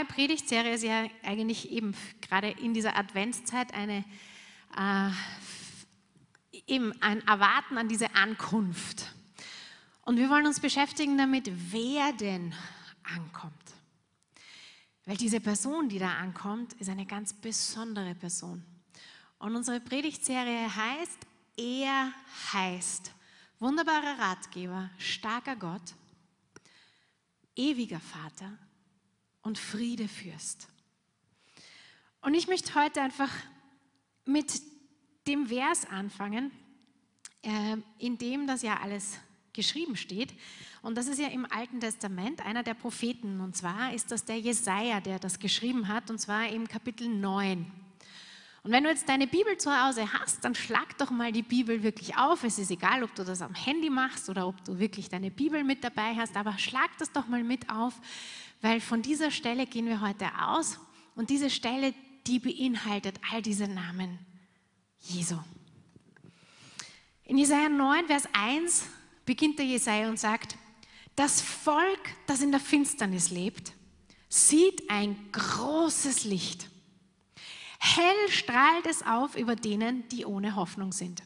neue Predigtserie ist ja eigentlich eben gerade in dieser Adventszeit eine, äh, eben ein Erwarten an diese Ankunft. Und wir wollen uns beschäftigen damit, wer denn ankommt. Weil diese Person, die da ankommt, ist eine ganz besondere Person. Und unsere Predigtserie heißt, er heißt wunderbarer Ratgeber, starker Gott, ewiger Vater und Friedefürst. Und ich möchte heute einfach mit dem Vers anfangen, äh, in dem das ja alles geschrieben steht. Und das ist ja im Alten Testament einer der Propheten. Und zwar ist das der Jesaja, der das geschrieben hat, und zwar im Kapitel 9. Und wenn du jetzt deine Bibel zu Hause hast, dann schlag doch mal die Bibel wirklich auf. Es ist egal, ob du das am Handy machst oder ob du wirklich deine Bibel mit dabei hast, aber schlag das doch mal mit auf, weil von dieser Stelle gehen wir heute aus. Und diese Stelle, die beinhaltet all diese Namen Jesu. In Jesaja 9, Vers 1 beginnt der Jesaja und sagt: Das Volk, das in der Finsternis lebt, sieht ein großes Licht. Hell strahlt es auf über denen, die ohne Hoffnung sind.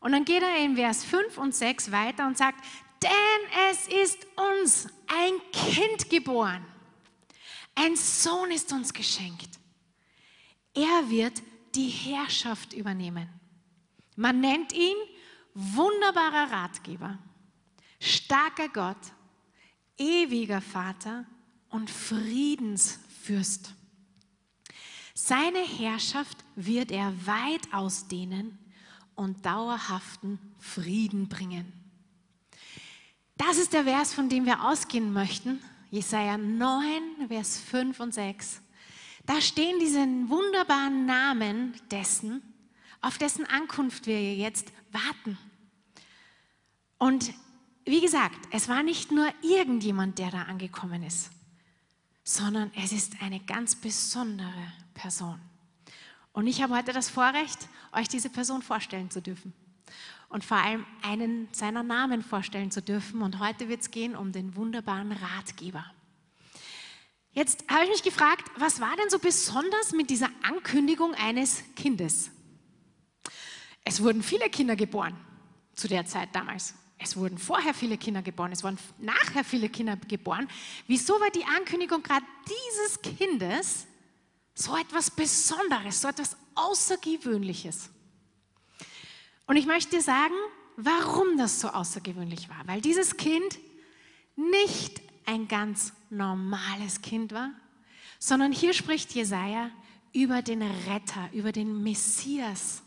Und dann geht er in Vers 5 und 6 weiter und sagt, denn es ist uns ein Kind geboren, ein Sohn ist uns geschenkt. Er wird die Herrschaft übernehmen. Man nennt ihn wunderbarer Ratgeber, starker Gott, ewiger Vater und Friedensfürst. Seine Herrschaft wird er weit ausdehnen und dauerhaften Frieden bringen. Das ist der Vers, von dem wir ausgehen möchten. Jesaja 9, Vers 5 und 6. Da stehen diese wunderbaren Namen dessen, auf dessen Ankunft wir jetzt warten. Und wie gesagt, es war nicht nur irgendjemand, der da angekommen ist, sondern es ist eine ganz besondere Person. Und ich habe heute das Vorrecht, euch diese Person vorstellen zu dürfen. Und vor allem einen seiner Namen vorstellen zu dürfen. Und heute wird es gehen um den wunderbaren Ratgeber. Jetzt habe ich mich gefragt, was war denn so besonders mit dieser Ankündigung eines Kindes? Es wurden viele Kinder geboren zu der Zeit damals. Es wurden vorher viele Kinder geboren, es wurden nachher viele Kinder geboren. Wieso war die Ankündigung gerade dieses Kindes so etwas Besonderes, so etwas Außergewöhnliches. Und ich möchte dir sagen, warum das so außergewöhnlich war. Weil dieses Kind nicht ein ganz normales Kind war, sondern hier spricht Jesaja über den Retter, über den Messias,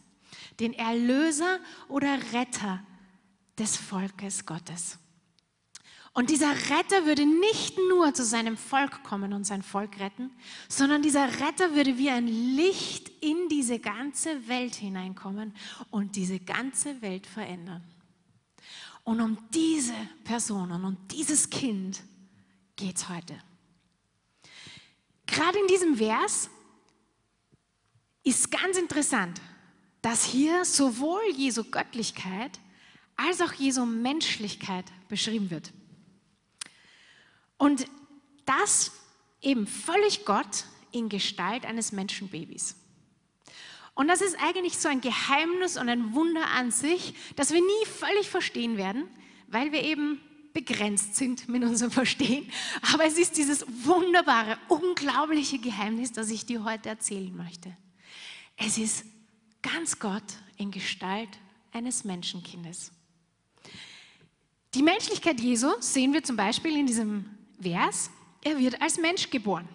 den Erlöser oder Retter des Volkes Gottes. Und dieser Retter würde nicht nur zu seinem Volk kommen und sein Volk retten, sondern dieser Retter würde wie ein Licht in diese ganze Welt hineinkommen und diese ganze Welt verändern. Und um diese Person und um dieses Kind geht es heute. Gerade in diesem Vers ist ganz interessant, dass hier sowohl Jesu Göttlichkeit als auch Jesu Menschlichkeit beschrieben wird. Und das eben völlig Gott in Gestalt eines Menschenbabys. Und das ist eigentlich so ein Geheimnis und ein Wunder an sich, das wir nie völlig verstehen werden, weil wir eben begrenzt sind mit unserem Verstehen. Aber es ist dieses wunderbare, unglaubliche Geheimnis, das ich dir heute erzählen möchte. Es ist ganz Gott in Gestalt eines Menschenkindes. Die Menschlichkeit Jesu sehen wir zum Beispiel in diesem Vers, er wird als Mensch geboren.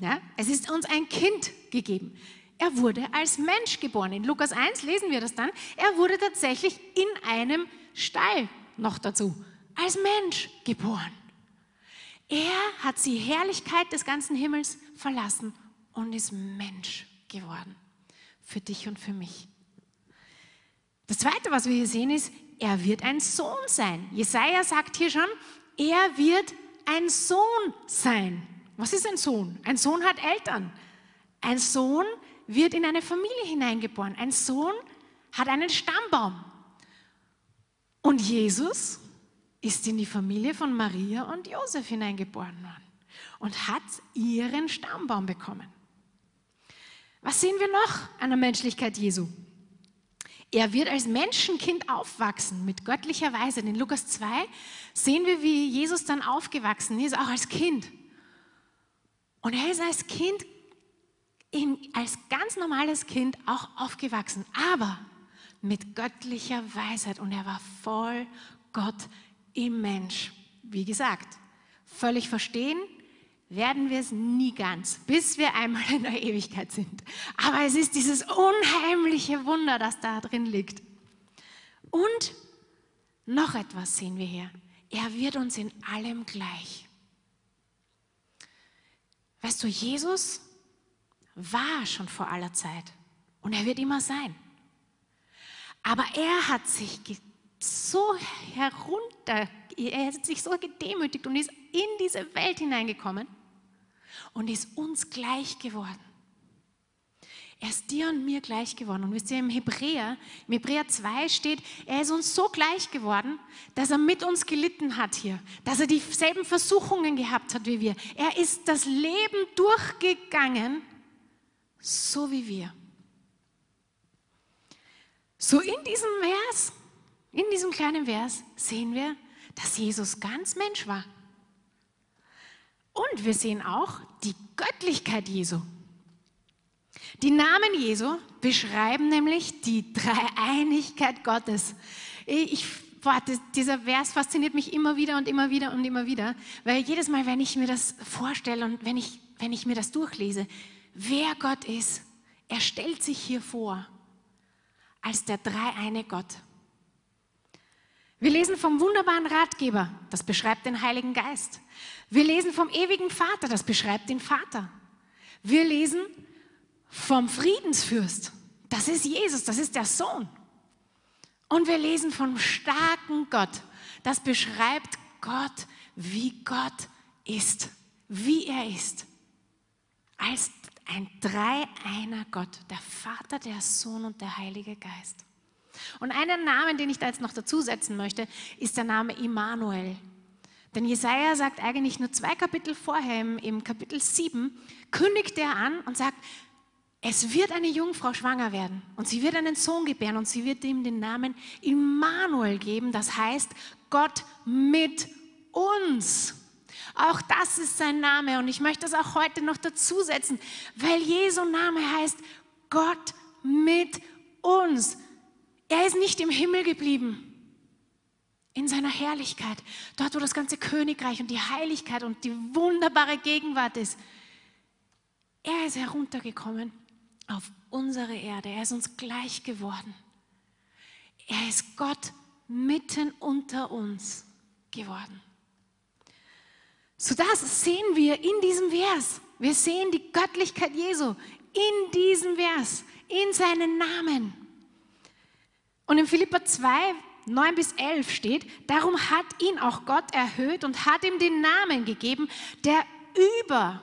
Ja, es ist uns ein Kind gegeben. Er wurde als Mensch geboren. In Lukas 1 lesen wir das dann. Er wurde tatsächlich in einem Stall noch dazu, als Mensch geboren. Er hat die Herrlichkeit des ganzen Himmels verlassen und ist Mensch geworden. Für dich und für mich. Das Zweite, was wir hier sehen, ist, er wird ein Sohn sein. Jesaja sagt hier schon, er wird ein Sohn sein. Was ist ein Sohn? Ein Sohn hat Eltern. Ein Sohn wird in eine Familie hineingeboren. Ein Sohn hat einen Stammbaum. Und Jesus ist in die Familie von Maria und Josef hineingeboren worden. und hat ihren Stammbaum bekommen. Was sehen wir noch an der Menschlichkeit Jesu? Er wird als Menschenkind aufwachsen mit göttlicher Weise. In Lukas 2 sehen wir, wie Jesus dann aufgewachsen ist, auch als Kind. Und er ist als Kind, als ganz normales Kind auch aufgewachsen, aber mit göttlicher Weisheit. Und er war voll Gott im Mensch. Wie gesagt, völlig verstehen werden wir es nie ganz, bis wir einmal in der Ewigkeit sind. Aber es ist dieses unheimliche Wunder, das da drin liegt. Und noch etwas sehen wir hier. Er wird uns in allem gleich. Weißt du, Jesus war schon vor aller Zeit und er wird immer sein. Aber er hat sich so herunter, er hat sich so gedemütigt und ist in diese Welt hineingekommen und ist uns gleich geworden. Er ist dir und mir gleich geworden. Und wisst ihr, im Hebräer, im Hebräer 2 steht, er ist uns so gleich geworden, dass er mit uns gelitten hat hier, dass er dieselben Versuchungen gehabt hat wie wir. Er ist das Leben durchgegangen, so wie wir. So in diesem Vers, in diesem kleinen Vers sehen wir, dass Jesus ganz Mensch war. Und wir sehen auch die Göttlichkeit Jesu. Die Namen Jesu beschreiben nämlich die Dreieinigkeit Gottes. Ich, boah, dieser Vers fasziniert mich immer wieder und immer wieder und immer wieder, weil jedes Mal, wenn ich mir das vorstelle und wenn ich, wenn ich mir das durchlese, wer Gott ist, er stellt sich hier vor als der dreieine Gott. Wir lesen vom wunderbaren Ratgeber, das beschreibt den Heiligen Geist. Wir lesen vom ewigen Vater, das beschreibt den Vater. Wir lesen vom Friedensfürst, das ist Jesus, das ist der Sohn. Und wir lesen vom starken Gott, das beschreibt Gott, wie Gott ist, wie er ist. Als ein dreieiner Gott, der Vater, der Sohn und der Heilige Geist. Und einen Namen, den ich da jetzt noch dazusetzen möchte, ist der Name Immanuel. Denn Jesaja sagt eigentlich nur zwei Kapitel vorher, im Kapitel 7, kündigt er an und sagt, es wird eine Jungfrau schwanger werden und sie wird einen Sohn gebären und sie wird ihm den Namen Immanuel geben, das heißt Gott mit uns. Auch das ist sein Name und ich möchte das auch heute noch dazusetzen, weil Jesu Name heißt Gott mit uns. Er ist nicht im Himmel geblieben, in seiner Herrlichkeit, dort wo das ganze Königreich und die Heiligkeit und die wunderbare Gegenwart ist. Er ist heruntergekommen auf unsere Erde. Er ist uns gleich geworden. Er ist Gott mitten unter uns geworden. So das sehen wir in diesem Vers. Wir sehen die Göttlichkeit Jesu in diesem Vers, in seinen Namen. Und in Philippa 2, 9 bis 11 steht, darum hat ihn auch Gott erhöht und hat ihm den Namen gegeben, der über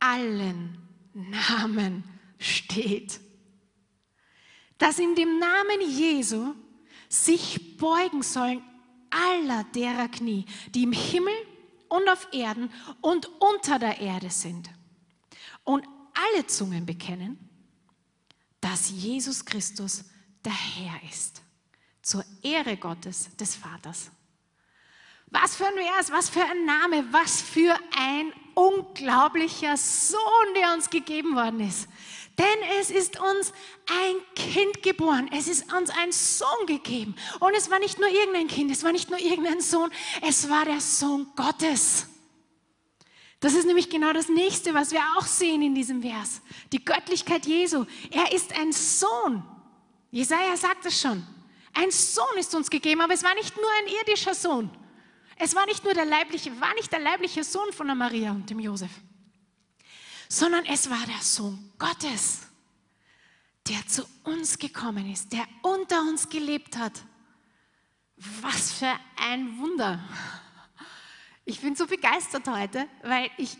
allen Namen steht. Dass in dem Namen Jesu sich beugen sollen aller derer Knie, die im Himmel und auf Erden und unter der Erde sind. Und alle Zungen bekennen, dass Jesus Christus der Herr ist, zur Ehre Gottes des Vaters. Was für ein Vers, was für ein Name, was für ein unglaublicher Sohn, der uns gegeben worden ist. Denn es ist uns ein Kind geboren, es ist uns ein Sohn gegeben. Und es war nicht nur irgendein Kind, es war nicht nur irgendein Sohn, es war der Sohn Gottes. Das ist nämlich genau das nächste, was wir auch sehen in diesem Vers. Die Göttlichkeit Jesu. Er ist ein Sohn. Jesaja sagt es schon. Ein Sohn ist uns gegeben, aber es war nicht nur ein irdischer Sohn. Es war nicht nur der leibliche, war nicht der leibliche Sohn von der Maria und dem Josef sondern es war der Sohn Gottes, der zu uns gekommen ist, der unter uns gelebt hat. Was für ein Wunder. Ich bin so begeistert heute, weil ich,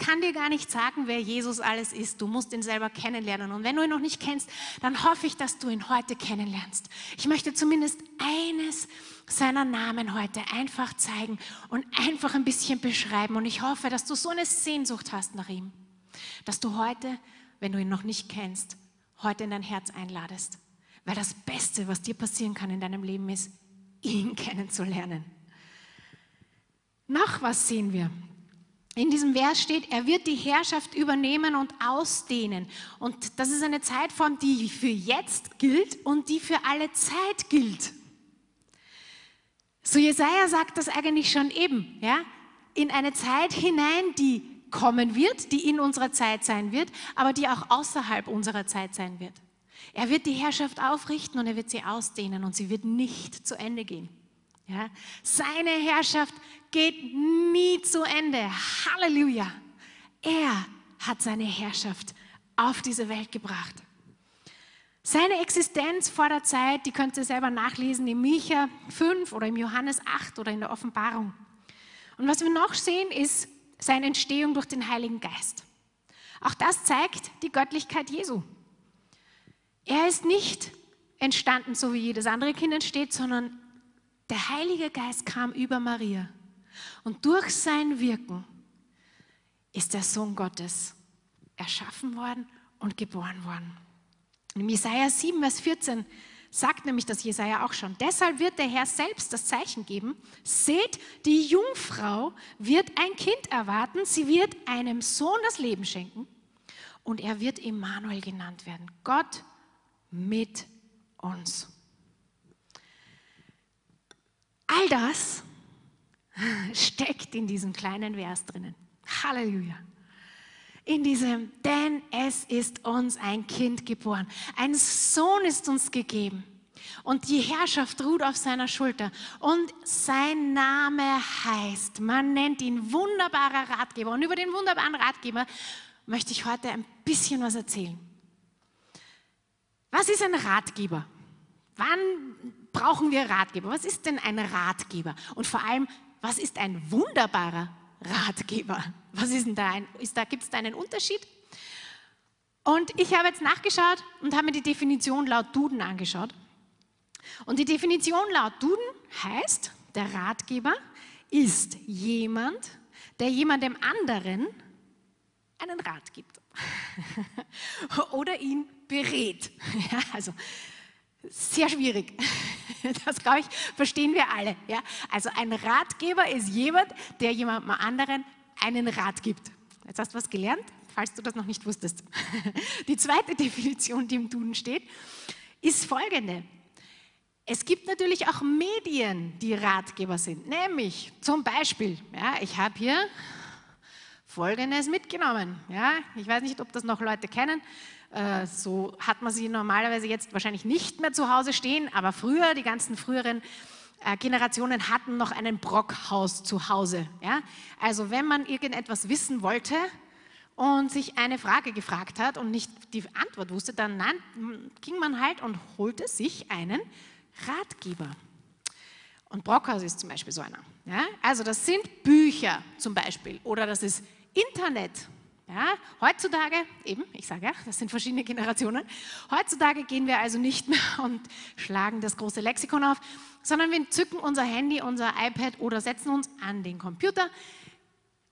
kann dir gar nicht sagen, wer Jesus alles ist. Du musst ihn selber kennenlernen. Und wenn du ihn noch nicht kennst, dann hoffe ich, dass du ihn heute kennenlernst. Ich möchte zumindest eines seiner Namen heute einfach zeigen und einfach ein bisschen beschreiben. Und ich hoffe, dass du so eine Sehnsucht hast nach ihm, dass du heute, wenn du ihn noch nicht kennst, heute in dein Herz einladest. Weil das Beste, was dir passieren kann in deinem Leben, ist, ihn kennenzulernen. Noch was sehen wir. In diesem Vers steht, er wird die Herrschaft übernehmen und ausdehnen. Und das ist eine Zeitform, die für jetzt gilt und die für alle Zeit gilt. So Jesaja sagt das eigentlich schon eben, ja? In eine Zeit hinein, die kommen wird, die in unserer Zeit sein wird, aber die auch außerhalb unserer Zeit sein wird. Er wird die Herrschaft aufrichten und er wird sie ausdehnen und sie wird nicht zu Ende gehen. Ja? Seine Herrschaft geht nie zu Ende. Halleluja. Er hat seine Herrschaft auf diese Welt gebracht. Seine Existenz vor der Zeit, die könnt ihr selber nachlesen im Micha 5 oder im Johannes 8 oder in der Offenbarung. Und was wir noch sehen, ist seine Entstehung durch den Heiligen Geist. Auch das zeigt die Göttlichkeit Jesu. Er ist nicht entstanden, so wie jedes andere Kind entsteht, sondern der Heilige Geist kam über Maria. Und durch sein Wirken ist der Sohn Gottes erschaffen worden und geboren worden. In Jesaja 7, Vers 14 sagt nämlich das Jesaja auch schon. Deshalb wird der Herr selbst das Zeichen geben. Seht, die Jungfrau wird ein Kind erwarten. Sie wird einem Sohn das Leben schenken. Und er wird Immanuel genannt werden. Gott mit uns. All das steckt in diesem kleinen Vers drinnen. Halleluja. In diesem, denn es ist uns ein Kind geboren. Ein Sohn ist uns gegeben. Und die Herrschaft ruht auf seiner Schulter. Und sein Name heißt, man nennt ihn wunderbarer Ratgeber. Und über den wunderbaren Ratgeber möchte ich heute ein bisschen was erzählen. Was ist ein Ratgeber? Wann brauchen wir Ratgeber? Was ist denn ein Ratgeber? Und vor allem, was ist ein wunderbarer Ratgeber? Was ist denn da? Da Gibt es da einen Unterschied? Und ich habe jetzt nachgeschaut und habe mir die Definition laut Duden angeschaut. Und die Definition laut Duden heißt, der Ratgeber ist jemand, der jemandem anderen einen Rat gibt oder ihn berät. Ja, also sehr schwierig. Das, glaube ich, verstehen wir alle. Ja? Also ein Ratgeber ist jemand, der jemandem anderen einen Rat gibt. Jetzt hast du was gelernt, falls du das noch nicht wusstest. Die zweite Definition, die im Duden steht, ist folgende. Es gibt natürlich auch Medien, die Ratgeber sind. Nämlich zum Beispiel, ja, ich habe hier Folgendes mitgenommen. Ja, ich weiß nicht, ob das noch Leute kennen. Äh, so hat man sie normalerweise jetzt wahrscheinlich nicht mehr zu Hause stehen, aber früher, die ganzen früheren äh, Generationen hatten noch einen Brockhaus zu Hause. Ja? Also wenn man irgendetwas wissen wollte und sich eine Frage gefragt hat und nicht die Antwort wusste, dann ging man halt und holte sich einen Ratgeber. Und Brockhaus ist zum Beispiel so einer. Ja? Also das sind Bücher zum Beispiel oder das ist Internet. Ja, heutzutage, eben, ich sage ja, das sind verschiedene Generationen, heutzutage gehen wir also nicht mehr und schlagen das große Lexikon auf, sondern wir zücken unser Handy, unser iPad oder setzen uns an den Computer,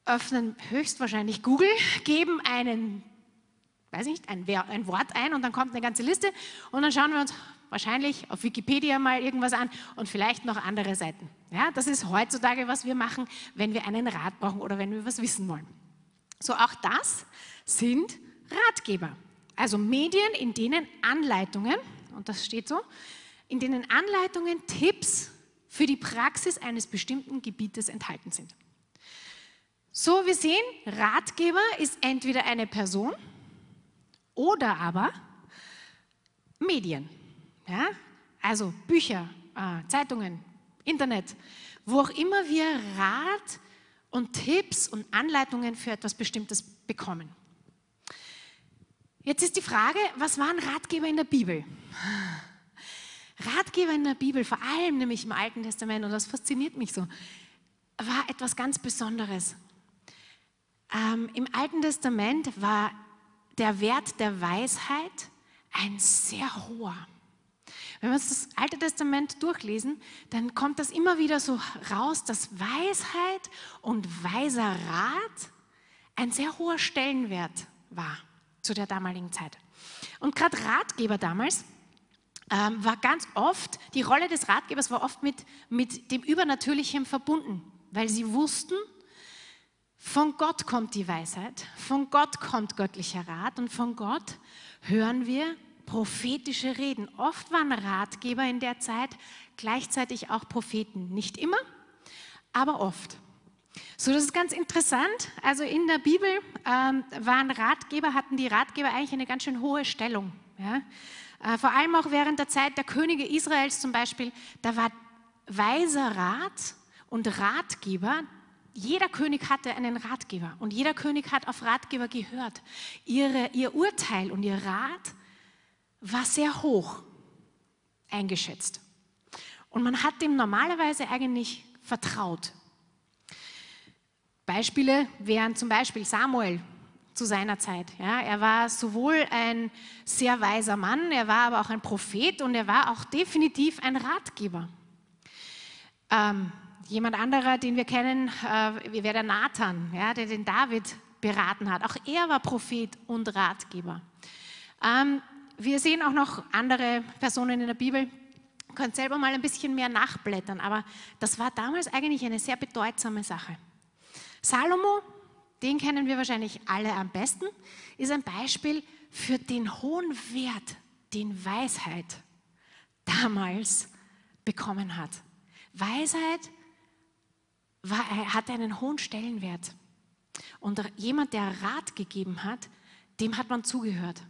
öffnen höchstwahrscheinlich Google, geben einen, weiß nicht, ein, ein Wort ein und dann kommt eine ganze Liste und dann schauen wir uns wahrscheinlich auf Wikipedia mal irgendwas an und vielleicht noch andere Seiten. Ja, das ist heutzutage, was wir machen, wenn wir einen Rat brauchen oder wenn wir was wissen wollen. So auch das sind Ratgeber. Also Medien, in denen Anleitungen, und das steht so, in denen Anleitungen, Tipps für die Praxis eines bestimmten Gebietes enthalten sind. So, wir sehen, Ratgeber ist entweder eine Person oder aber Medien. Ja? Also Bücher, äh, Zeitungen, Internet, wo auch immer wir Rat und Tipps und Anleitungen für etwas Bestimmtes bekommen. Jetzt ist die Frage, was waren Ratgeber in der Bibel? Ratgeber in der Bibel, vor allem nämlich im Alten Testament, und das fasziniert mich so, war etwas ganz Besonderes. Ähm, Im Alten Testament war der Wert der Weisheit ein sehr hoher. Wenn wir uns das Alte Testament durchlesen, dann kommt das immer wieder so raus, dass Weisheit und weiser Rat ein sehr hoher Stellenwert war zu der damaligen Zeit. Und gerade Ratgeber damals ähm, war ganz oft, die Rolle des Ratgebers war oft mit, mit dem Übernatürlichen verbunden, weil sie wussten, von Gott kommt die Weisheit, von Gott kommt göttlicher Rat und von Gott hören wir prophetische Reden. Oft waren Ratgeber in der Zeit gleichzeitig auch Propheten. Nicht immer, aber oft. So, das ist ganz interessant. Also in der Bibel ähm, waren Ratgeber, hatten die Ratgeber eigentlich eine ganz schön hohe Stellung. Ja? Äh, vor allem auch während der Zeit der Könige Israels zum Beispiel, da war weiser Rat und Ratgeber. Jeder König hatte einen Ratgeber und jeder König hat auf Ratgeber gehört. Ihre, ihr Urteil und ihr Rat war sehr hoch eingeschätzt. Und man hat dem normalerweise eigentlich vertraut. Beispiele wären zum Beispiel Samuel zu seiner Zeit. Ja, er war sowohl ein sehr weiser Mann, er war aber auch ein Prophet und er war auch definitiv ein Ratgeber. Ähm, jemand anderer, den wir kennen, äh, wäre der Nathan, ja, der den David beraten hat. Auch er war Prophet und Ratgeber. Ähm, wir sehen auch noch andere Personen in der Bibel. Ihr könnt selber mal ein bisschen mehr nachblättern, aber das war damals eigentlich eine sehr bedeutsame Sache. Salomo, den kennen wir wahrscheinlich alle am besten, ist ein Beispiel für den hohen Wert, den Weisheit damals bekommen hat. Weisheit war, hatte einen hohen Stellenwert. Und jemand, der Rat gegeben hat, dem hat man zugehört.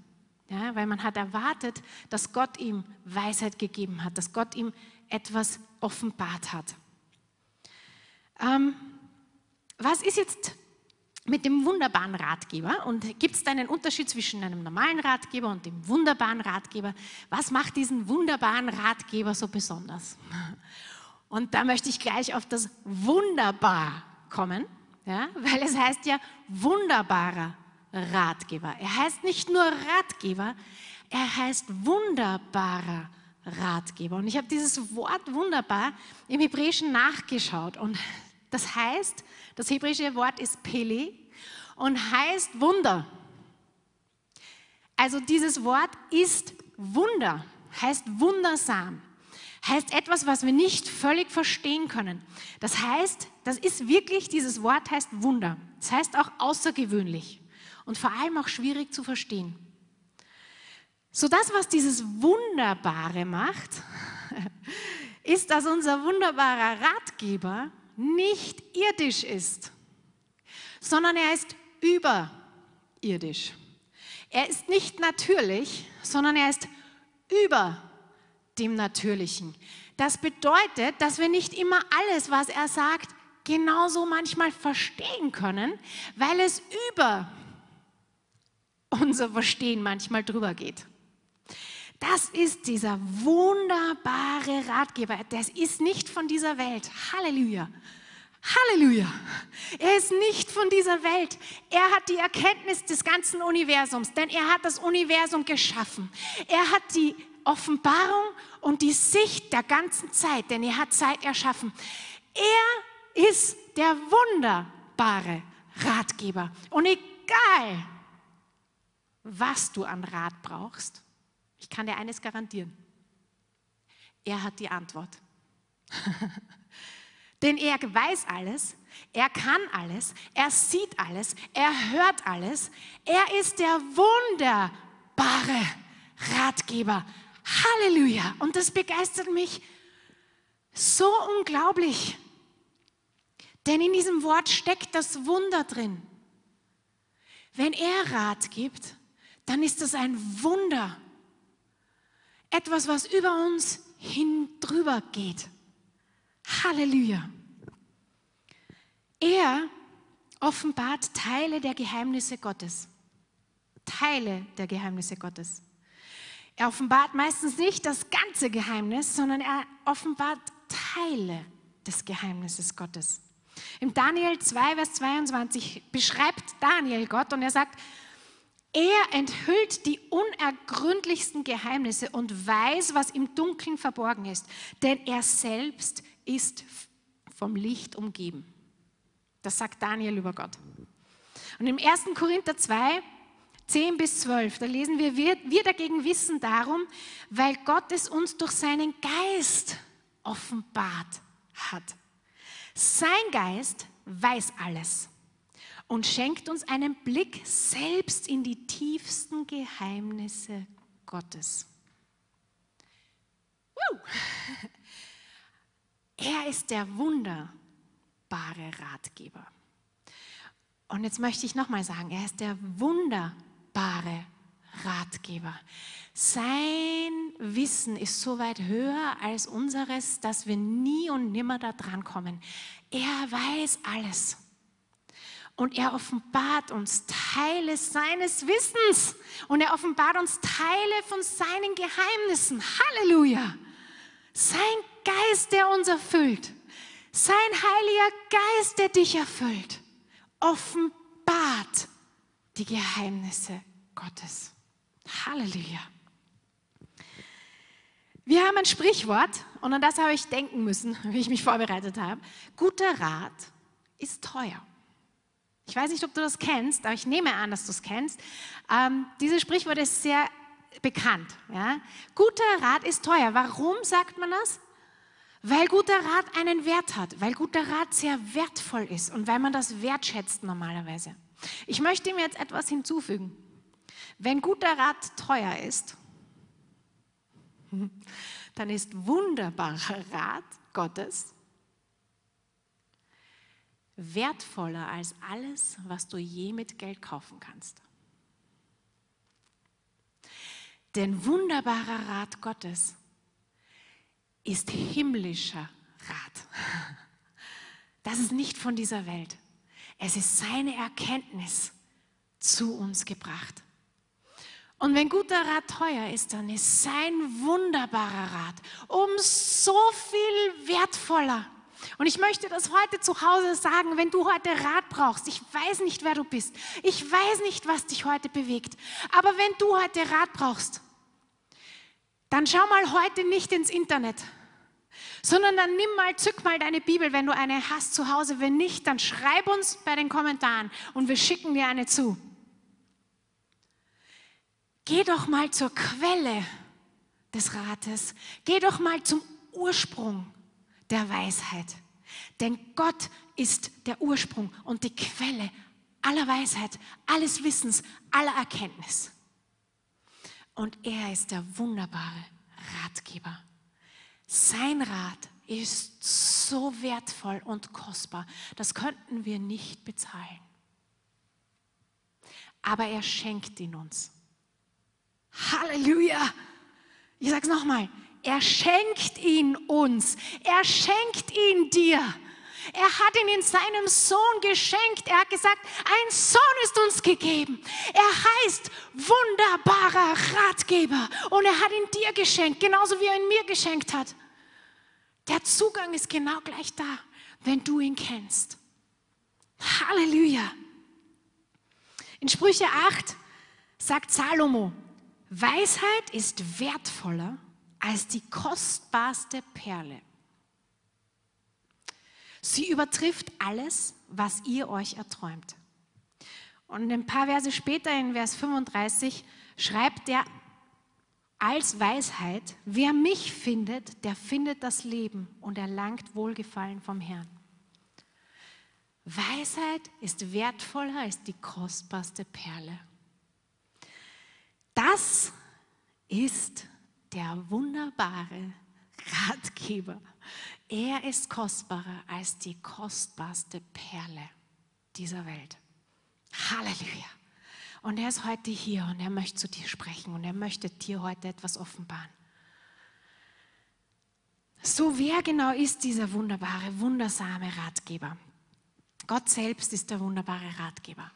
Ja, weil man hat erwartet, dass Gott ihm Weisheit gegeben hat, dass Gott ihm etwas offenbart hat. Ähm, was ist jetzt mit dem wunderbaren Ratgeber? Und gibt es da einen Unterschied zwischen einem normalen Ratgeber und dem wunderbaren Ratgeber? Was macht diesen wunderbaren Ratgeber so besonders? Und da möchte ich gleich auf das Wunderbar kommen, ja, weil es heißt ja wunderbarer Ratgeber. Er heißt nicht nur Ratgeber, er heißt wunderbarer Ratgeber. Und ich habe dieses Wort wunderbar im Hebräischen nachgeschaut. Und das heißt, das hebräische Wort ist Pele und heißt Wunder. Also dieses Wort ist Wunder, heißt wundersam, heißt etwas, was wir nicht völlig verstehen können. Das heißt, das ist wirklich, dieses Wort heißt Wunder. Das heißt auch außergewöhnlich und vor allem auch schwierig zu verstehen. So das, was dieses Wunderbare macht, ist, dass unser wunderbarer Ratgeber nicht irdisch ist, sondern er ist überirdisch. Er ist nicht natürlich, sondern er ist über dem Natürlichen. Das bedeutet, dass wir nicht immer alles, was er sagt, genauso manchmal verstehen können, weil es über unser Verstehen manchmal drüber geht. Das ist dieser wunderbare Ratgeber. Das ist nicht von dieser Welt. Halleluja. Halleluja. Er ist nicht von dieser Welt. Er hat die Erkenntnis des ganzen Universums, denn er hat das Universum geschaffen. Er hat die Offenbarung und die Sicht der ganzen Zeit, denn er hat Zeit erschaffen. Er ist der wunderbare Ratgeber. Und egal, was du an Rat brauchst, ich kann dir eines garantieren. Er hat die Antwort. Denn er weiß alles, er kann alles, er sieht alles, er hört alles. Er ist der wunderbare Ratgeber. Halleluja. Und das begeistert mich so unglaublich. Denn in diesem Wort steckt das Wunder drin. Wenn er Rat gibt, dann ist das ein Wunder. Etwas, was über uns hin drüber geht. Halleluja. Er offenbart Teile der Geheimnisse Gottes. Teile der Geheimnisse Gottes. Er offenbart meistens nicht das ganze Geheimnis, sondern er offenbart Teile des Geheimnisses Gottes. Im Daniel 2, Vers 22 beschreibt Daniel Gott und er sagt, er enthüllt die unergründlichsten Geheimnisse und weiß, was im Dunkeln verborgen ist, denn er selbst ist vom Licht umgeben. Das sagt Daniel über Gott. Und im 1. Korinther 2, 10 bis 12, da lesen wir, wir, wir dagegen wissen darum, weil Gott es uns durch seinen Geist offenbart hat. Sein Geist weiß alles und schenkt uns einen Blick selbst in die tiefsten Geheimnisse Gottes. Er ist der wunderbare Ratgeber. Und jetzt möchte ich nochmal sagen, er ist der wunderbare Ratgeber. Sein Wissen ist so weit höher als unseres, dass wir nie und nimmer da dran kommen. Er weiß alles. Und er offenbart uns Teile seines Wissens. Und er offenbart uns Teile von seinen Geheimnissen. Halleluja. Sein Geist, der uns erfüllt. Sein Heiliger Geist, der dich erfüllt. Offenbart die Geheimnisse Gottes. Halleluja. Wir haben ein Sprichwort und an das habe ich denken müssen, wie ich mich vorbereitet habe. Guter Rat ist teuer. Ich weiß nicht, ob du das kennst, aber ich nehme an, dass du es kennst. Ähm, dieses Sprichwort ist sehr bekannt. Ja? Guter Rat ist teuer. Warum sagt man das? Weil guter Rat einen Wert hat, weil guter Rat sehr wertvoll ist und weil man das wertschätzt normalerweise. Ich möchte ihm jetzt etwas hinzufügen. Wenn guter Rat teuer ist, dann ist wunderbarer Rat Gottes wertvoller als alles, was du je mit Geld kaufen kannst. Denn wunderbarer Rat Gottes ist himmlischer Rat. Das ist nicht von dieser Welt. Es ist seine Erkenntnis zu uns gebracht. Und wenn guter Rat teuer ist, dann ist sein wunderbarer Rat um so viel wertvoller und ich möchte das heute zu Hause sagen, wenn du heute Rat brauchst. Ich weiß nicht, wer du bist. Ich weiß nicht, was dich heute bewegt. Aber wenn du heute Rat brauchst, dann schau mal heute nicht ins Internet, sondern dann nimm mal, zück mal deine Bibel, wenn du eine hast zu Hause. Wenn nicht, dann schreib uns bei den Kommentaren und wir schicken dir eine zu. Geh doch mal zur Quelle des Rates. Geh doch mal zum Ursprung der Weisheit. Denn Gott ist der Ursprung und die Quelle aller Weisheit, alles Wissens, aller Erkenntnis. Und er ist der wunderbare Ratgeber. Sein Rat ist so wertvoll und kostbar, das könnten wir nicht bezahlen. Aber er schenkt ihn uns. Halleluja! Ich sage es nochmal, er schenkt ihn uns. Er schenkt ihn dir. Er hat ihn in seinem Sohn geschenkt. Er hat gesagt, ein Sohn ist uns gegeben. Er heißt wunderbarer Ratgeber. Und er hat ihn dir geschenkt, genauso wie er ihn mir geschenkt hat. Der Zugang ist genau gleich da, wenn du ihn kennst. Halleluja. In Sprüche 8 sagt Salomo, Weisheit ist wertvoller als die kostbarste Perle. Sie übertrifft alles, was ihr euch erträumt. Und ein paar Verse später, in Vers 35, schreibt er als Weisheit, wer mich findet, der findet das Leben und erlangt Wohlgefallen vom Herrn. Weisheit ist wertvoller als die kostbarste Perle. Das ist der wunderbare Ratgeber. Er ist kostbarer als die kostbarste Perle dieser Welt. Halleluja. Und er ist heute hier und er möchte zu dir sprechen und er möchte dir heute etwas offenbaren. So, wer genau ist dieser wunderbare, wundersame Ratgeber? Gott selbst ist der wunderbare Ratgeber.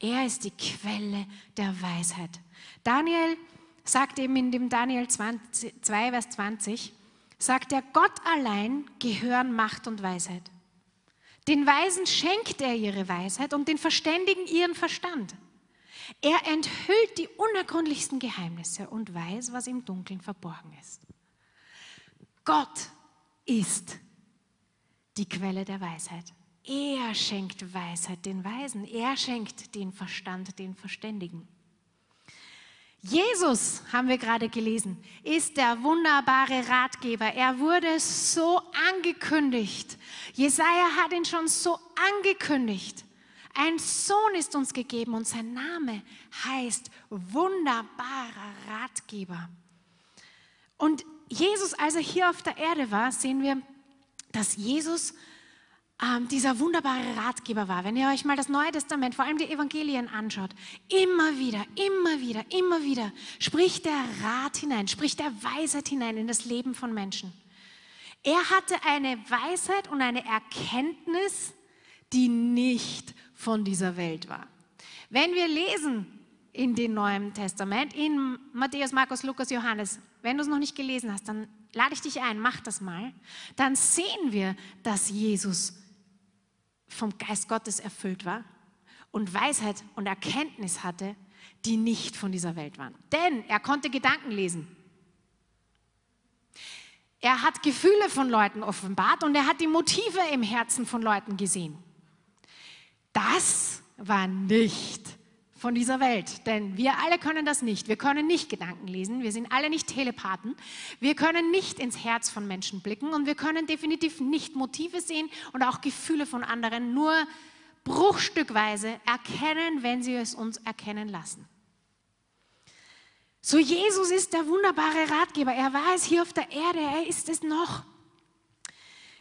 Er ist die Quelle der Weisheit. Daniel sagt eben in dem Daniel 20, 2, Vers 20, sagt er, Gott allein gehören Macht und Weisheit. Den Weisen schenkt er ihre Weisheit und den Verständigen ihren Verstand. Er enthüllt die unergründlichsten Geheimnisse und weiß, was im Dunkeln verborgen ist. Gott ist die Quelle der Weisheit. Er schenkt Weisheit den Weisen. Er schenkt den Verstand den Verständigen. Jesus, haben wir gerade gelesen, ist der wunderbare Ratgeber. Er wurde so angekündigt. Jesaja hat ihn schon so angekündigt. Ein Sohn ist uns gegeben und sein Name heißt wunderbarer Ratgeber. Und Jesus, als er hier auf der Erde war, sehen wir, dass Jesus ähm, dieser wunderbare Ratgeber war. Wenn ihr euch mal das Neue Testament, vor allem die Evangelien anschaut, immer wieder, immer wieder, immer wieder spricht der Rat hinein, spricht der Weisheit hinein in das Leben von Menschen. Er hatte eine Weisheit und eine Erkenntnis, die nicht von dieser Welt war. Wenn wir lesen in dem Neuen Testament, in Matthäus, Markus, Lukas, Johannes, wenn du es noch nicht gelesen hast, dann lade ich dich ein, mach das mal. Dann sehen wir, dass Jesus vom Geist Gottes erfüllt war und Weisheit und Erkenntnis hatte, die nicht von dieser Welt waren. Denn er konnte Gedanken lesen. Er hat Gefühle von Leuten offenbart und er hat die Motive im Herzen von Leuten gesehen. Das war nicht von dieser Welt. Denn wir alle können das nicht. Wir können nicht Gedanken lesen. Wir sind alle nicht Telepathen. Wir können nicht ins Herz von Menschen blicken und wir können definitiv nicht Motive sehen und auch Gefühle von anderen nur bruchstückweise erkennen, wenn sie es uns erkennen lassen. So Jesus ist der wunderbare Ratgeber. Er war es hier auf der Erde. Er ist es noch.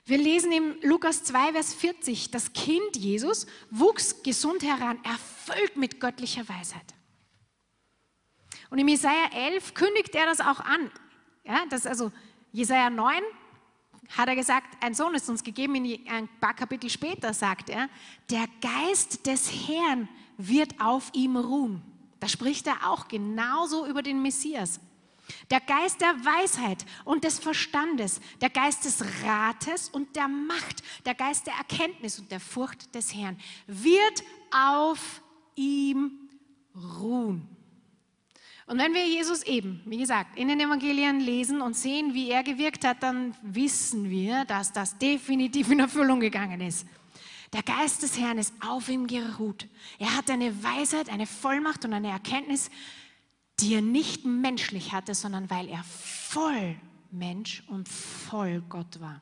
Wir lesen im Lukas 2, Vers 40, das Kind Jesus wuchs gesund heran, erfüllt mit göttlicher Weisheit. Und im Jesaja 11 kündigt er das auch an. Ja, das also Jesaja 9 hat er gesagt, ein Sohn ist uns gegeben, ein paar Kapitel später sagt er, der Geist des Herrn wird auf ihm ruhen. Da spricht er auch genauso über den Messias. Der Geist der Weisheit und des Verstandes, der Geist des Rates und der Macht, der Geist der Erkenntnis und der Furcht des Herrn wird auf ihm ruhen. Und wenn wir Jesus eben, wie gesagt, in den Evangelien lesen und sehen, wie er gewirkt hat, dann wissen wir, dass das definitiv in Erfüllung gegangen ist. Der Geist des Herrn ist auf ihm geruht. Er hat eine Weisheit, eine Vollmacht und eine Erkenntnis, die er nicht menschlich hatte, sondern weil er voll Mensch und voll Gott war.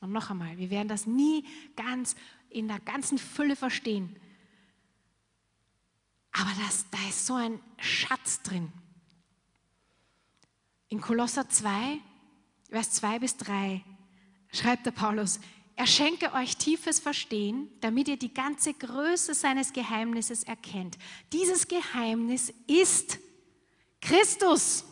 Und noch einmal, wir werden das nie ganz in der ganzen Fülle verstehen. Aber das, da ist so ein Schatz drin. In Kolosser 2, Vers 2 bis 3 schreibt der Paulus, er schenke euch tiefes Verstehen, damit ihr die ganze Größe seines Geheimnisses erkennt. Dieses Geheimnis ist Christus.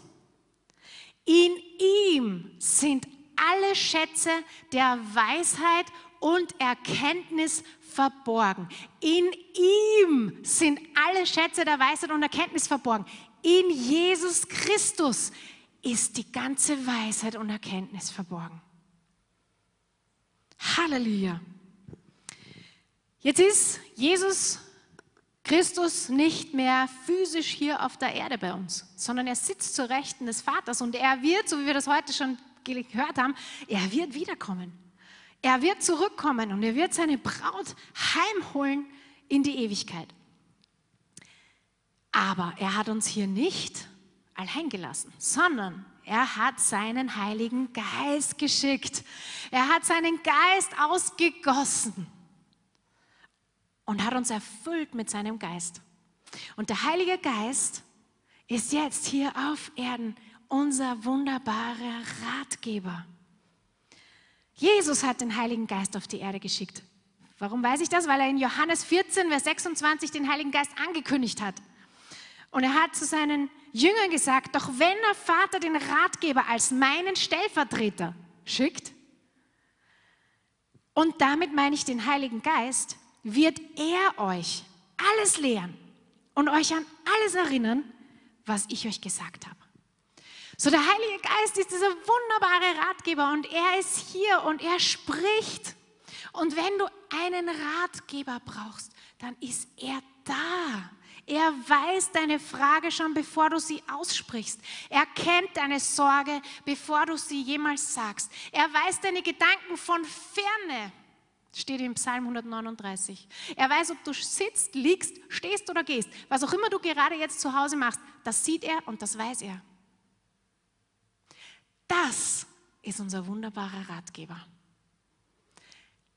In ihm sind alle Schätze der Weisheit und Erkenntnis verborgen. In ihm sind alle Schätze der Weisheit und Erkenntnis verborgen. In Jesus Christus ist die ganze Weisheit und Erkenntnis verborgen. Halleluja. Jetzt ist Jesus Christus nicht mehr physisch hier auf der Erde bei uns, sondern er sitzt zur Rechten des Vaters und er wird, so wie wir das heute schon gehört haben, er wird wiederkommen. Er wird zurückkommen und er wird seine Braut heimholen in die Ewigkeit. Aber er hat uns hier nicht allein gelassen, sondern er hat seinen Heiligen Geist geschickt. Er hat seinen Geist ausgegossen und hat uns erfüllt mit seinem Geist. Und der Heilige Geist ist jetzt hier auf Erden unser wunderbarer Ratgeber. Jesus hat den Heiligen Geist auf die Erde geschickt. Warum weiß ich das? Weil er in Johannes 14, Vers 26 den Heiligen Geist angekündigt hat. Und er hat zu seinen Jüngern gesagt, doch wenn der Vater den Ratgeber als meinen Stellvertreter schickt, und damit meine ich den Heiligen Geist, wird er euch alles lehren und euch an alles erinnern, was ich euch gesagt habe. So der Heilige Geist ist dieser wunderbare Ratgeber und er ist hier und er spricht Und wenn du einen Ratgeber brauchst, dann ist er da. Er weiß deine Frage schon, bevor du sie aussprichst. Er kennt deine Sorge, bevor du sie jemals sagst. Er weiß deine Gedanken von ferne. Steht im Psalm 139. Er weiß, ob du sitzt, liegst, stehst oder gehst. Was auch immer du gerade jetzt zu Hause machst, das sieht er und das weiß er. Das ist unser wunderbarer Ratgeber.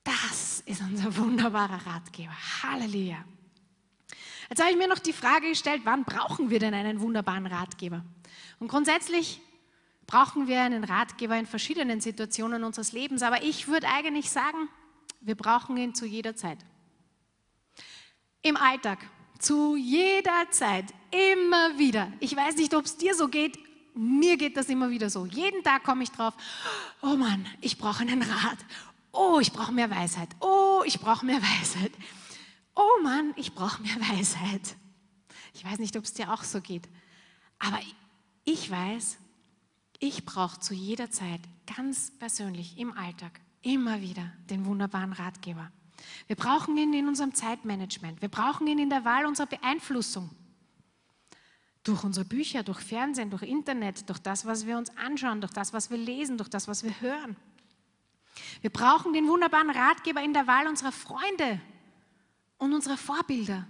Das ist unser wunderbarer Ratgeber. Halleluja. Jetzt habe ich mir noch die Frage gestellt, wann brauchen wir denn einen wunderbaren Ratgeber? Und grundsätzlich brauchen wir einen Ratgeber in verschiedenen Situationen unseres Lebens, aber ich würde eigentlich sagen, wir brauchen ihn zu jeder Zeit. Im Alltag, zu jeder Zeit, immer wieder. Ich weiß nicht, ob es dir so geht, mir geht das immer wieder so. Jeden Tag komme ich drauf, oh Mann, ich brauche einen Rat. Oh, ich brauche mehr Weisheit. Oh, ich brauche mehr Weisheit oh Mann, ich brauche mehr Weisheit. Ich weiß nicht, ob es dir auch so geht, aber ich weiß, ich brauche zu jeder Zeit ganz persönlich im Alltag immer wieder den wunderbaren Ratgeber. Wir brauchen ihn in unserem Zeitmanagement. Wir brauchen ihn in der Wahl unserer Beeinflussung. Durch unsere Bücher, durch Fernsehen, durch Internet, durch das, was wir uns anschauen, durch das, was wir lesen, durch das, was wir hören. Wir brauchen den wunderbaren Ratgeber in der Wahl unserer Freunde, und unsere Vorbilder.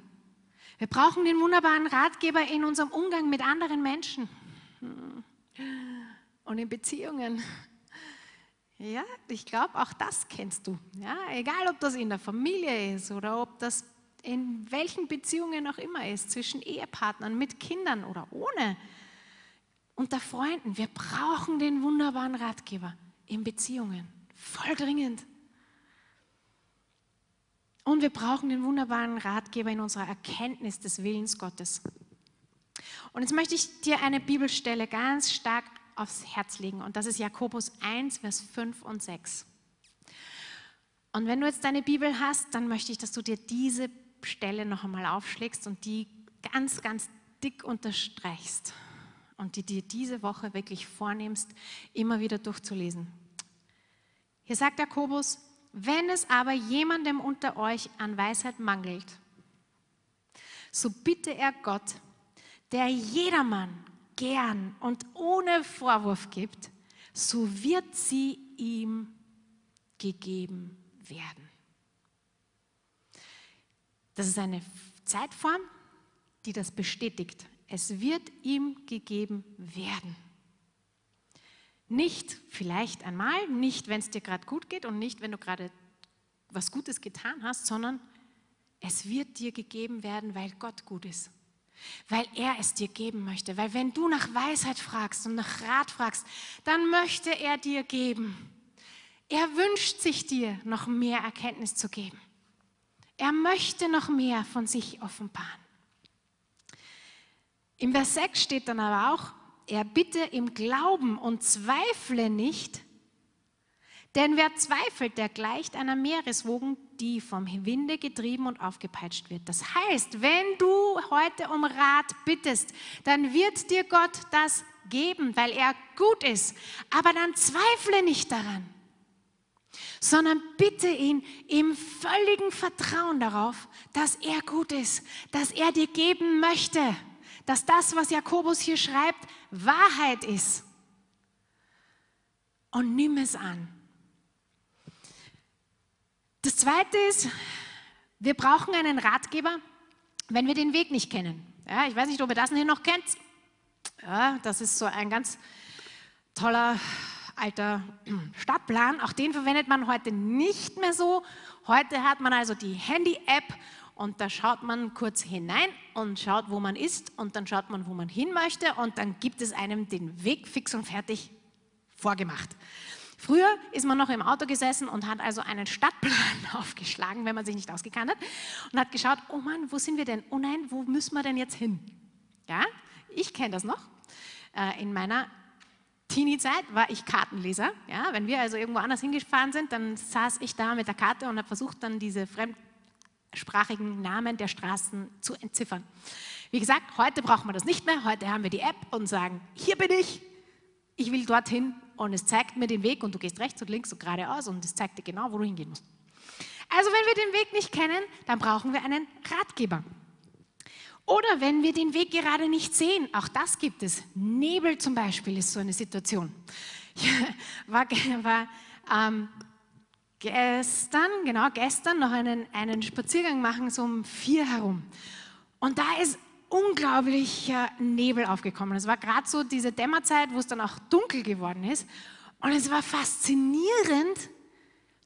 Wir brauchen den wunderbaren Ratgeber in unserem Umgang mit anderen Menschen und in Beziehungen. Ja, ich glaube, auch das kennst du. Ja, egal, ob das in der Familie ist oder ob das in welchen Beziehungen auch immer ist, zwischen Ehepartnern, mit Kindern oder ohne, unter Freunden. Wir brauchen den wunderbaren Ratgeber in Beziehungen. Voll dringend. Und wir brauchen den wunderbaren Ratgeber in unserer Erkenntnis des Willens Gottes. Und jetzt möchte ich dir eine Bibelstelle ganz stark aufs Herz legen. Und das ist Jakobus 1, Vers 5 und 6. Und wenn du jetzt deine Bibel hast, dann möchte ich, dass du dir diese Stelle noch einmal aufschlägst und die ganz, ganz dick unterstreichst und die dir diese Woche wirklich vornimmst, immer wieder durchzulesen. Hier sagt Jakobus, wenn es aber jemandem unter euch an Weisheit mangelt, so bitte er Gott, der jedermann gern und ohne Vorwurf gibt, so wird sie ihm gegeben werden. Das ist eine Zeitform, die das bestätigt. Es wird ihm gegeben werden. Nicht vielleicht einmal, nicht wenn es dir gerade gut geht und nicht wenn du gerade was Gutes getan hast, sondern es wird dir gegeben werden, weil Gott gut ist. Weil er es dir geben möchte. Weil wenn du nach Weisheit fragst und nach Rat fragst, dann möchte er dir geben. Er wünscht sich dir noch mehr Erkenntnis zu geben. Er möchte noch mehr von sich offenbaren. Im Vers 6 steht dann aber auch, er bitte im Glauben und zweifle nicht, denn wer zweifelt, der gleicht einer Meereswogen, die vom Winde getrieben und aufgepeitscht wird. Das heißt, wenn du heute um Rat bittest, dann wird dir Gott das geben, weil er gut ist. Aber dann zweifle nicht daran, sondern bitte ihn im völligen Vertrauen darauf, dass er gut ist, dass er dir geben möchte dass das, was Jakobus hier schreibt, Wahrheit ist. Und nimm es an. Das Zweite ist, wir brauchen einen Ratgeber, wenn wir den Weg nicht kennen. Ja, ich weiß nicht, ob ihr das hier noch kennt. Ja, das ist so ein ganz toller alter Stadtplan. Auch den verwendet man heute nicht mehr so. Heute hat man also die Handy-App und da schaut man kurz hinein und schaut, wo man ist und dann schaut man, wo man hin möchte und dann gibt es einem den Weg fix und fertig vorgemacht. Früher ist man noch im Auto gesessen und hat also einen Stadtplan aufgeschlagen, wenn man sich nicht ausgekannt hat und hat geschaut, oh Mann, wo sind wir denn? Oh nein, wo müssen wir denn jetzt hin? Ja, ich kenne das noch. Äh, in meiner Teenie-Zeit war ich Kartenleser. Ja, wenn wir also irgendwo anders hingefahren sind, dann saß ich da mit der Karte und habe versucht, dann diese fremd sprachigen Namen der Straßen zu entziffern. Wie gesagt, heute braucht man das nicht mehr. Heute haben wir die App und sagen, hier bin ich, ich will dorthin und es zeigt mir den Weg und du gehst rechts und links und geradeaus und es zeigt dir genau, wo du hingehen musst. Also wenn wir den Weg nicht kennen, dann brauchen wir einen Ratgeber. Oder wenn wir den Weg gerade nicht sehen, auch das gibt es. Nebel zum Beispiel ist so eine Situation. War, war ähm, gestern, genau gestern, noch einen, einen Spaziergang machen, so um vier herum. Und da ist unglaublicher Nebel aufgekommen. Es war gerade so diese Dämmerzeit, wo es dann auch dunkel geworden ist. Und es war faszinierend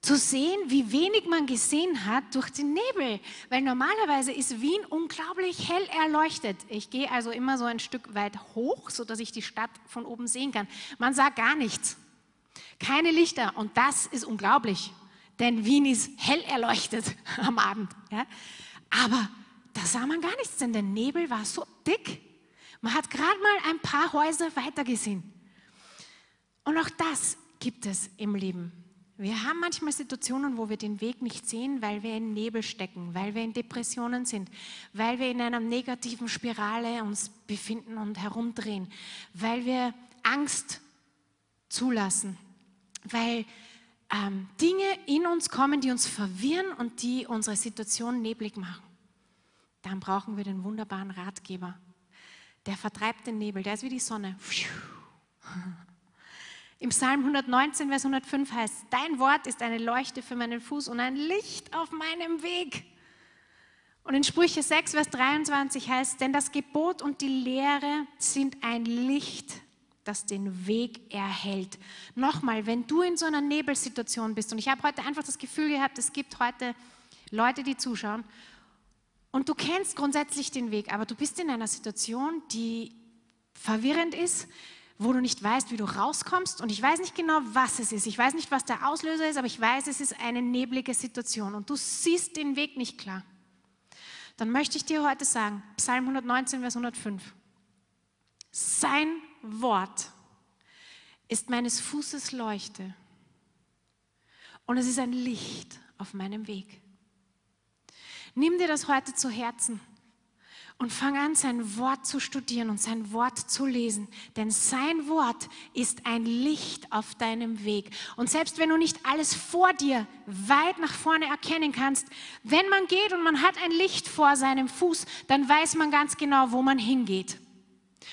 zu sehen, wie wenig man gesehen hat durch den Nebel. Weil normalerweise ist Wien unglaublich hell erleuchtet. Ich gehe also immer so ein Stück weit hoch, sodass ich die Stadt von oben sehen kann. Man sagt gar nichts. Keine Lichter. Und das ist unglaublich. Denn Wien ist hell erleuchtet am Abend. Ja? Aber da sah man gar nichts, denn der Nebel war so dick. Man hat gerade mal ein paar Häuser weiter gesehen. Und auch das gibt es im Leben. Wir haben manchmal Situationen, wo wir den Weg nicht sehen, weil wir in Nebel stecken, weil wir in Depressionen sind, weil wir in einer negativen Spirale uns befinden und herumdrehen, weil wir Angst zulassen, weil ähm, Dinge in uns kommen, die uns verwirren und die unsere Situation neblig machen. Dann brauchen wir den wunderbaren Ratgeber. Der vertreibt den Nebel, der ist wie die Sonne. Im Psalm 119, Vers 105 heißt, dein Wort ist eine Leuchte für meinen Fuß und ein Licht auf meinem Weg. Und in Sprüche 6, Vers 23 heißt, denn das Gebot und die Lehre sind ein Licht, das den Weg erhält. Nochmal, wenn du in so einer Nebelsituation bist, und ich habe heute einfach das Gefühl gehabt, es gibt heute Leute, die zuschauen, und du kennst grundsätzlich den Weg, aber du bist in einer Situation, die verwirrend ist, wo du nicht weißt, wie du rauskommst. Und ich weiß nicht genau, was es ist. Ich weiß nicht, was der Auslöser ist, aber ich weiß, es ist eine neblige Situation und du siehst den Weg nicht klar. Dann möchte ich dir heute sagen, Psalm 119, Vers 105. Sein Wort ist meines Fußes Leuchte und es ist ein Licht auf meinem Weg. Nimm dir das heute zu Herzen und fang an, sein Wort zu studieren und sein Wort zu lesen. Denn sein Wort ist ein Licht auf deinem Weg. Und selbst wenn du nicht alles vor dir weit nach vorne erkennen kannst, wenn man geht und man hat ein Licht vor seinem Fuß, dann weiß man ganz genau, wo man hingeht.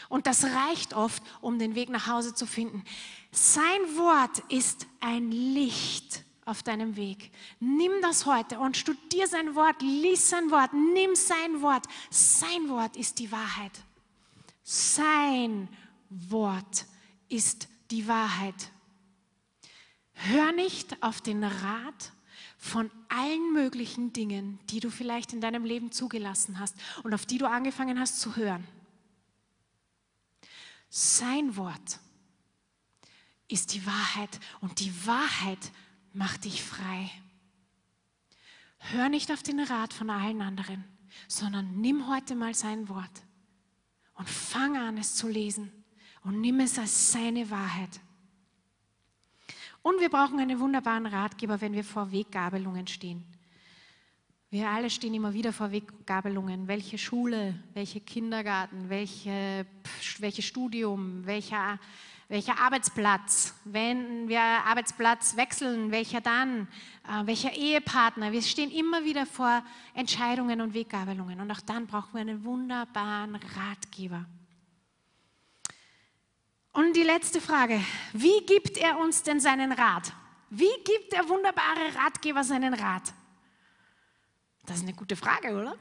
Und das reicht oft, um den Weg nach Hause zu finden. Sein Wort ist ein Licht auf deinem Weg. Nimm das heute und studier sein Wort, lies sein Wort, nimm sein Wort. Sein Wort ist die Wahrheit. Sein Wort ist die Wahrheit. Hör nicht auf den Rat von allen möglichen Dingen, die du vielleicht in deinem Leben zugelassen hast und auf die du angefangen hast zu hören. Sein Wort ist die Wahrheit und die Wahrheit mach dich frei. Hör nicht auf den Rat von allen anderen, sondern nimm heute mal sein Wort und fang an, es zu lesen und nimm es als seine Wahrheit. Und wir brauchen einen wunderbaren Ratgeber, wenn wir vor Weggabelungen stehen. Wir alle stehen immer wieder vor Weggabelungen. Welche Schule, welche Kindergarten, welche, welches Studium, welcher welcher Arbeitsplatz, wenn wir Arbeitsplatz wechseln, welcher dann, äh, welcher Ehepartner. Wir stehen immer wieder vor Entscheidungen und Weggabelungen und auch dann brauchen wir einen wunderbaren Ratgeber. Und die letzte Frage, wie gibt er uns denn seinen Rat? Wie gibt der wunderbare Ratgeber seinen Rat? Das ist eine gute Frage, oder?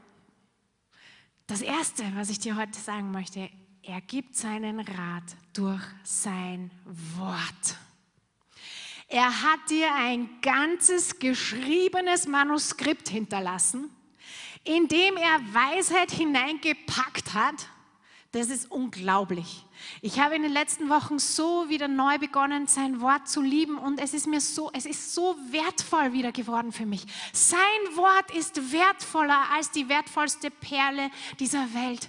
Das Erste, was ich dir heute sagen möchte, er gibt seinen Rat durch sein Wort. Er hat dir ein ganzes geschriebenes Manuskript hinterlassen, in dem er Weisheit hineingepackt hat. Das ist unglaublich. Ich habe in den letzten Wochen so wieder neu begonnen, sein Wort zu lieben und es ist mir so, es ist so wertvoll wieder geworden für mich. Sein Wort ist wertvoller als die wertvollste Perle dieser Welt.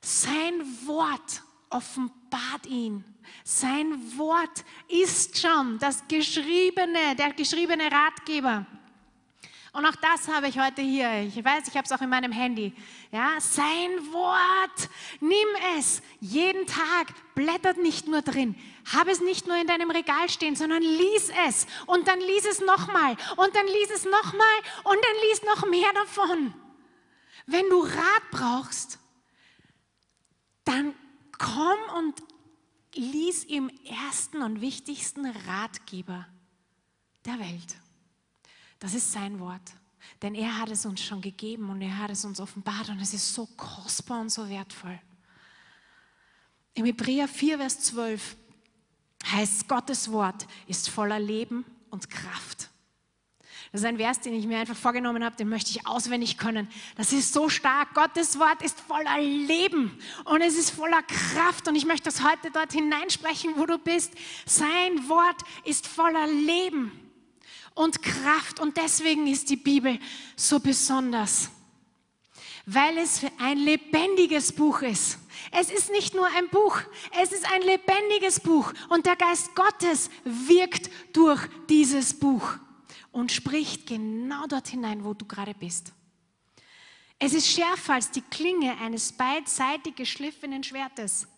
Sein Wort offenbart ihn. Sein Wort ist schon das geschriebene, der geschriebene Ratgeber. Und auch das habe ich heute hier. Ich weiß, ich habe es auch in meinem Handy. Ja, sein Wort. Nimm es jeden Tag. Blättert nicht nur drin. Habe es nicht nur in deinem Regal stehen, sondern lies es. Und dann lies es nochmal. Und dann lies es nochmal. Und dann lies noch mehr davon. Wenn du Rat brauchst, dann komm und lies im ersten und wichtigsten Ratgeber der Welt. Das ist sein Wort. Denn er hat es uns schon gegeben und er hat es uns offenbart und es ist so kostbar und so wertvoll. Im Hebräer 4, Vers 12 heißt, Gottes Wort ist voller Leben und Kraft. Das ist ein Vers, den ich mir einfach vorgenommen habe, den möchte ich auswendig können. Das ist so stark. Gottes Wort ist voller Leben und es ist voller Kraft. Und ich möchte das heute dort hineinsprechen, wo du bist. Sein Wort ist voller Leben und Kraft. Und deswegen ist die Bibel so besonders, weil es ein lebendiges Buch ist. Es ist nicht nur ein Buch, es ist ein lebendiges Buch. Und der Geist Gottes wirkt durch dieses Buch und spricht genau dort hinein, wo du gerade bist. Es ist schärfer als die Klinge eines beidseitig geschliffenen Schwertes.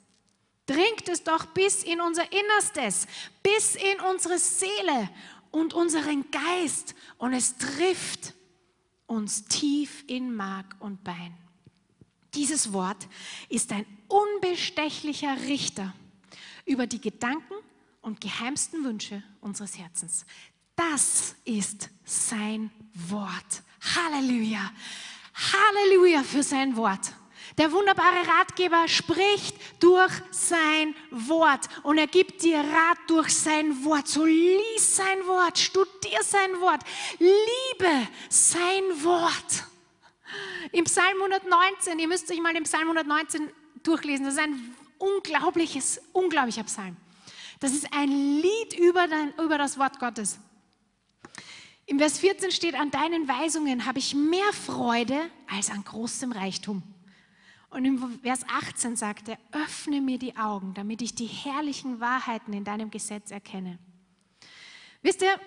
Dringt es doch bis in unser Innerstes, bis in unsere Seele und unseren Geist und es trifft uns tief in Mark und Bein. Dieses Wort ist ein unbestechlicher Richter über die Gedanken und geheimsten Wünsche unseres Herzens. Das ist sein Wort. Halleluja. Halleluja für sein Wort. Der wunderbare Ratgeber spricht durch sein Wort und er gibt dir Rat durch sein Wort. So lies sein Wort, studier sein Wort, liebe sein Wort. Im Psalm 119, ihr müsst euch mal den Psalm 119 durchlesen, das ist ein unglaubliches, unglaublicher Psalm. Das ist ein Lied über, dein, über das Wort Gottes. Im Vers 14 steht, an deinen Weisungen habe ich mehr Freude als an großem Reichtum. Und im Vers 18 sagt er, öffne mir die Augen, damit ich die herrlichen Wahrheiten in deinem Gesetz erkenne. Wisst ihr,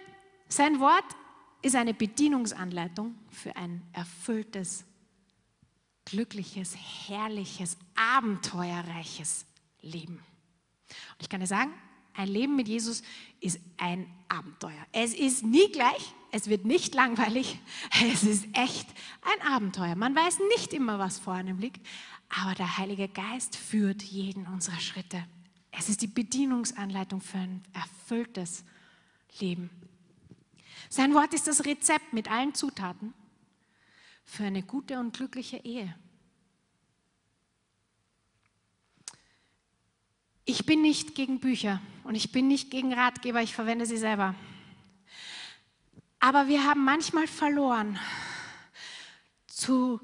sein Wort ist eine Bedienungsanleitung für ein erfülltes, glückliches, herrliches, abenteuerreiches Leben. Und ich kann dir sagen, ein Leben mit Jesus ist ein Abenteuer. Es ist nie gleich, es wird nicht langweilig, es ist echt ein Abenteuer. Man weiß nicht immer, was vor einem liegt, aber der Heilige Geist führt jeden unserer Schritte. Es ist die Bedienungsanleitung für ein erfülltes Leben. Sein Wort ist das Rezept mit allen Zutaten für eine gute und glückliche Ehe. Ich bin nicht gegen Bücher und ich bin nicht gegen Ratgeber, ich verwende sie selber. Aber wir haben manchmal verloren, zu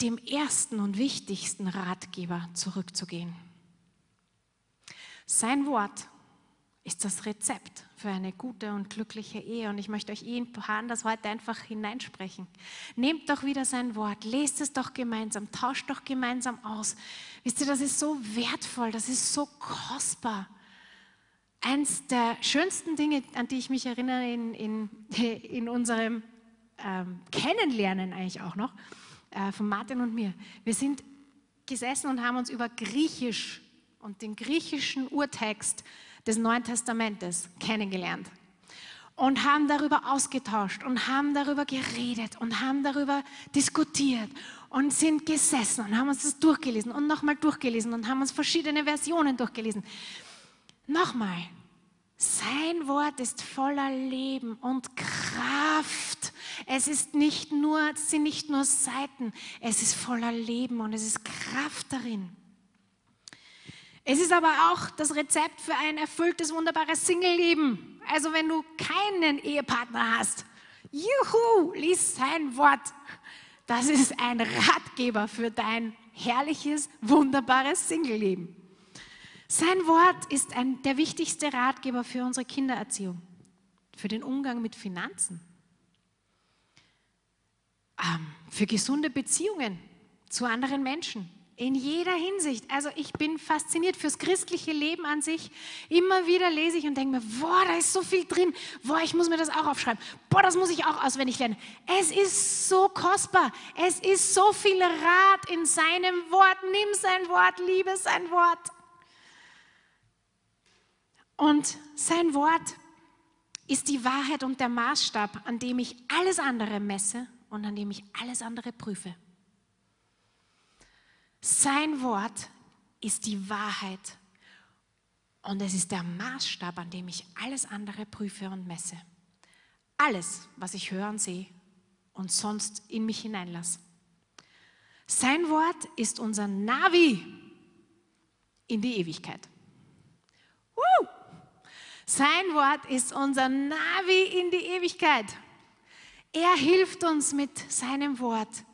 dem ersten und wichtigsten Ratgeber zurückzugehen. Sein Wort ist das Rezept für eine gute und glückliche Ehe. Und ich möchte euch Ihnen das heute einfach hineinsprechen. Nehmt doch wieder sein Wort, lest es doch gemeinsam, tauscht doch gemeinsam aus. Wisst ihr, das ist so wertvoll, das ist so kostbar. Eins der schönsten Dinge, an die ich mich erinnere in, in, in unserem ähm, Kennenlernen eigentlich auch noch, äh, von Martin und mir. Wir sind gesessen und haben uns über Griechisch und den griechischen Urtext des Neuen Testamentes kennengelernt und haben darüber ausgetauscht und haben darüber geredet und haben darüber diskutiert und sind gesessen und haben uns das durchgelesen und nochmal durchgelesen und haben uns verschiedene Versionen durchgelesen. Nochmal, sein Wort ist voller Leben und Kraft. Es ist nicht nur, es sind nicht nur Seiten, es ist voller Leben und es ist Kraft darin. Es ist aber auch das Rezept für ein erfülltes, wunderbares Single-Leben. Also wenn du keinen Ehepartner hast, juhu, lies sein Wort. Das ist ein Ratgeber für dein herrliches, wunderbares Single-Leben. Sein Wort ist ein, der wichtigste Ratgeber für unsere Kindererziehung, für den Umgang mit Finanzen, ähm, für gesunde Beziehungen zu anderen Menschen, In jeder Hinsicht. Also ich bin fasziniert fürs christliche Leben an sich. Immer wieder lese ich und denke mir, boah, da ist so viel drin. Boah, ich muss mir das auch aufschreiben. Boah, das muss ich auch auswendig lernen. Es ist so kostbar. Es ist so viel Rat in seinem Wort. Nimm sein Wort, liebe sein Wort. Und sein Wort ist die Wahrheit und der Maßstab, an dem ich alles andere messe und an dem ich alles andere prüfe. Sein Wort ist die Wahrheit und es ist der Maßstab, an dem ich alles andere prüfe und messe. Alles, was ich höre und sehe und sonst in mich hineinlasse. Sein Wort ist unser Navi in die Ewigkeit. Woo! Sein Wort ist unser Navi in die Ewigkeit. Er hilft uns mit seinem Wort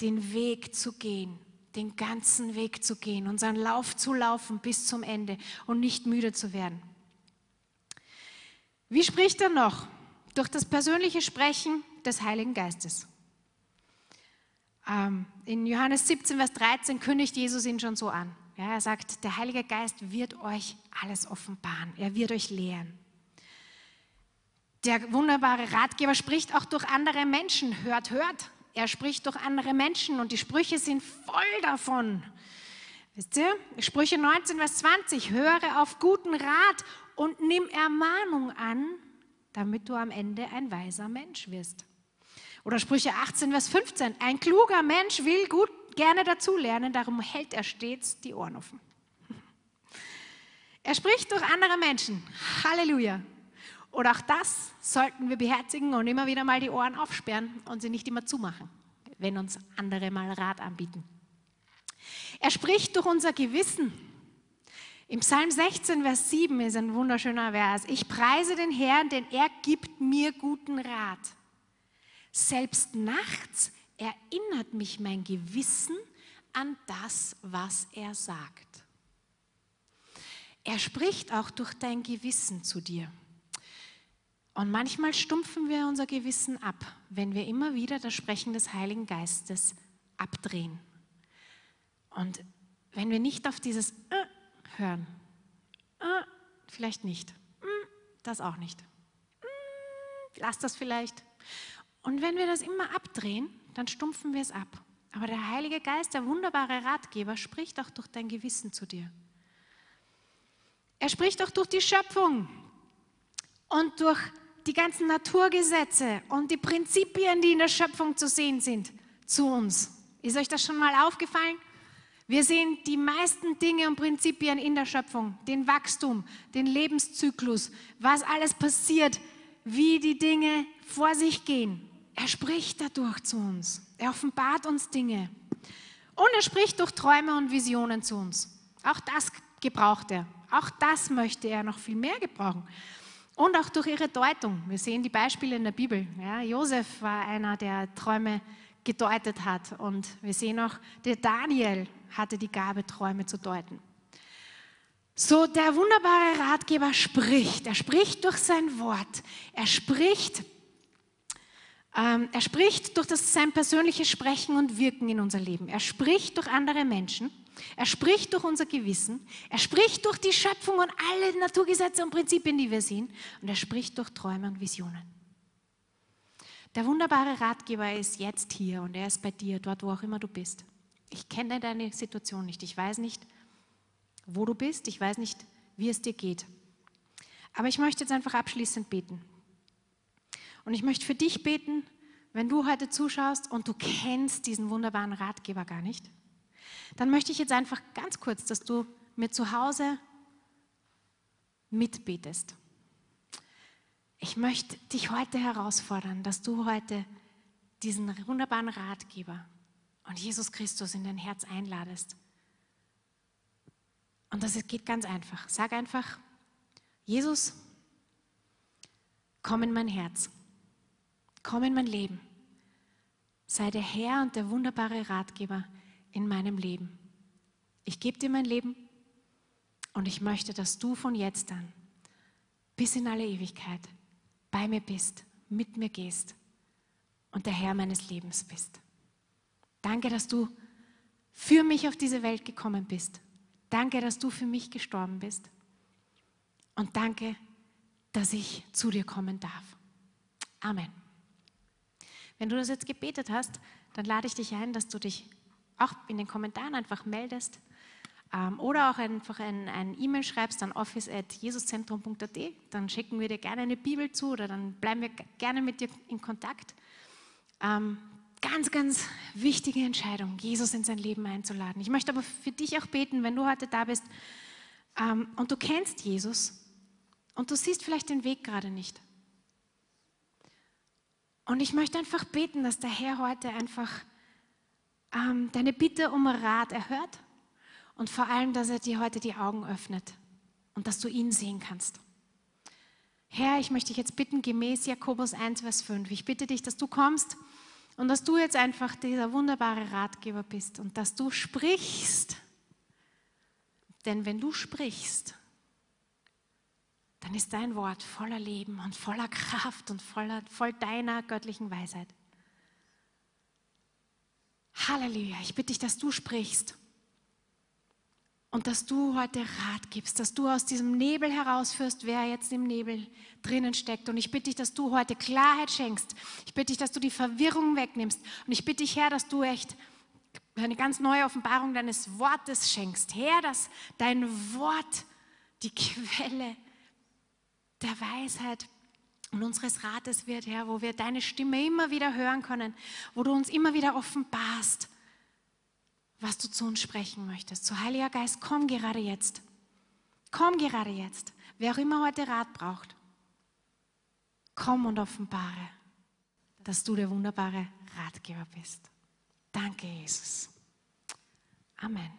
den Weg zu gehen den ganzen Weg zu gehen, unseren Lauf zu laufen bis zum Ende und nicht müde zu werden. Wie spricht er noch? Durch das persönliche Sprechen des Heiligen Geistes. Ähm, in Johannes 17, Vers 13 kündigt Jesus ihn schon so an. Er sagt, der Heilige Geist wird euch alles offenbaren. Er wird euch lehren. Der wunderbare Ratgeber spricht auch durch andere Menschen. Hört, hört, er spricht durch andere Menschen und die Sprüche sind voll davon. Wisst ihr? Sprüche 19, Vers 20. Höre auf guten Rat und nimm Ermahnung an, damit du am Ende ein weiser Mensch wirst. Oder Sprüche 18, Vers 15. Ein kluger Mensch will gut gerne dazulernen, darum hält er stets die Ohren offen. Er spricht durch andere Menschen. Halleluja. Und auch das sollten wir beherzigen und immer wieder mal die Ohren aufsperren und sie nicht immer zumachen, wenn uns andere mal Rat anbieten. Er spricht durch unser Gewissen. Im Psalm 16, Vers 7 ist ein wunderschöner Vers. Ich preise den Herrn, denn er gibt mir guten Rat. Selbst nachts erinnert mich mein Gewissen an das, was er sagt. Er spricht auch durch dein Gewissen zu dir. Und manchmal stumpfen wir unser Gewissen ab, wenn wir immer wieder das Sprechen des Heiligen Geistes abdrehen. Und wenn wir nicht auf dieses äh hören, äh, vielleicht nicht, mm, das auch nicht, mm, lass das vielleicht. Und wenn wir das immer abdrehen, dann stumpfen wir es ab. Aber der Heilige Geist, der wunderbare Ratgeber, spricht auch durch dein Gewissen zu dir. Er spricht auch durch die Schöpfung und durch die ganzen Naturgesetze und die Prinzipien, die in der Schöpfung zu sehen sind, zu uns. Ist euch das schon mal aufgefallen? Wir sehen die meisten Dinge und Prinzipien in der Schöpfung, den Wachstum, den Lebenszyklus, was alles passiert, wie die Dinge vor sich gehen. Er spricht dadurch zu uns. Er offenbart uns Dinge. Und er spricht durch Träume und Visionen zu uns. Auch das gebraucht er. Auch das möchte er noch viel mehr gebrauchen. Und auch durch ihre Deutung. Wir sehen die Beispiele in der Bibel. Ja, Josef war einer, der Träume gedeutet hat. Und wir sehen auch, der Daniel hatte die Gabe, Träume zu deuten. So, der wunderbare Ratgeber spricht. Er spricht durch sein Wort. Er spricht, ähm, er spricht durch das, sein persönliches Sprechen und Wirken in unser Leben. Er spricht durch andere Menschen. Er spricht durch unser Gewissen, er spricht durch die Schöpfung und alle Naturgesetze und Prinzipien, die wir sehen, und er spricht durch Träume und Visionen. Der wunderbare Ratgeber ist jetzt hier und er ist bei dir, dort, wo auch immer du bist. Ich kenne deine Situation nicht, ich weiß nicht, wo du bist, ich weiß nicht, wie es dir geht. Aber ich möchte jetzt einfach abschließend beten. Und ich möchte für dich beten, wenn du heute zuschaust und du kennst diesen wunderbaren Ratgeber gar nicht dann möchte ich jetzt einfach ganz kurz, dass du mir zu Hause mitbetest. Ich möchte dich heute herausfordern, dass du heute diesen wunderbaren Ratgeber und Jesus Christus in dein Herz einladest. Und das geht ganz einfach. Sag einfach, Jesus, komm in mein Herz, komm in mein Leben. Sei der Herr und der wunderbare Ratgeber in meinem Leben. Ich gebe dir mein Leben und ich möchte, dass du von jetzt an bis in alle Ewigkeit bei mir bist, mit mir gehst und der Herr meines Lebens bist. Danke, dass du für mich auf diese Welt gekommen bist. Danke, dass du für mich gestorben bist. Und danke, dass ich zu dir kommen darf. Amen. Wenn du das jetzt gebetet hast, dann lade ich dich ein, dass du dich auch in den Kommentaren einfach meldest ähm, oder auch einfach ein E-Mail schreibst an office.jesuszentrum.at. Dann schicken wir dir gerne eine Bibel zu oder dann bleiben wir gerne mit dir in Kontakt. Ähm, ganz, ganz wichtige Entscheidung, Jesus in sein Leben einzuladen. Ich möchte aber für dich auch beten, wenn du heute da bist ähm, und du kennst Jesus und du siehst vielleicht den Weg gerade nicht. Und ich möchte einfach beten, dass der Herr heute einfach ähm, deine Bitte um Rat erhört und vor allem, dass er dir heute die Augen öffnet und dass du ihn sehen kannst. Herr, ich möchte dich jetzt bitten, gemäß Jakobus 1, Vers 5. Ich bitte dich, dass du kommst und dass du jetzt einfach dieser wunderbare Ratgeber bist und dass du sprichst. Denn wenn du sprichst, dann ist dein Wort voller Leben und voller Kraft und voller, voll deiner göttlichen Weisheit. Halleluja, ich bitte dich, dass du sprichst und dass du heute Rat gibst, dass du aus diesem Nebel herausführst, wer jetzt im Nebel drinnen steckt. Und ich bitte dich, dass du heute Klarheit schenkst. Ich bitte dich, dass du die Verwirrung wegnimmst. Und ich bitte dich, Herr, dass du echt eine ganz neue Offenbarung deines Wortes schenkst. Herr, dass dein Wort die Quelle der Weisheit und unseres Rates wird, Herr, wo wir deine Stimme immer wieder hören können, wo du uns immer wieder offenbarst was du zu uns sprechen möchtest. So, Heiliger Geist, komm gerade jetzt. Komm gerade jetzt. Wer auch immer heute Rat braucht, komm und offenbare, dass du der wunderbare Ratgeber bist. Danke, Jesus. Amen.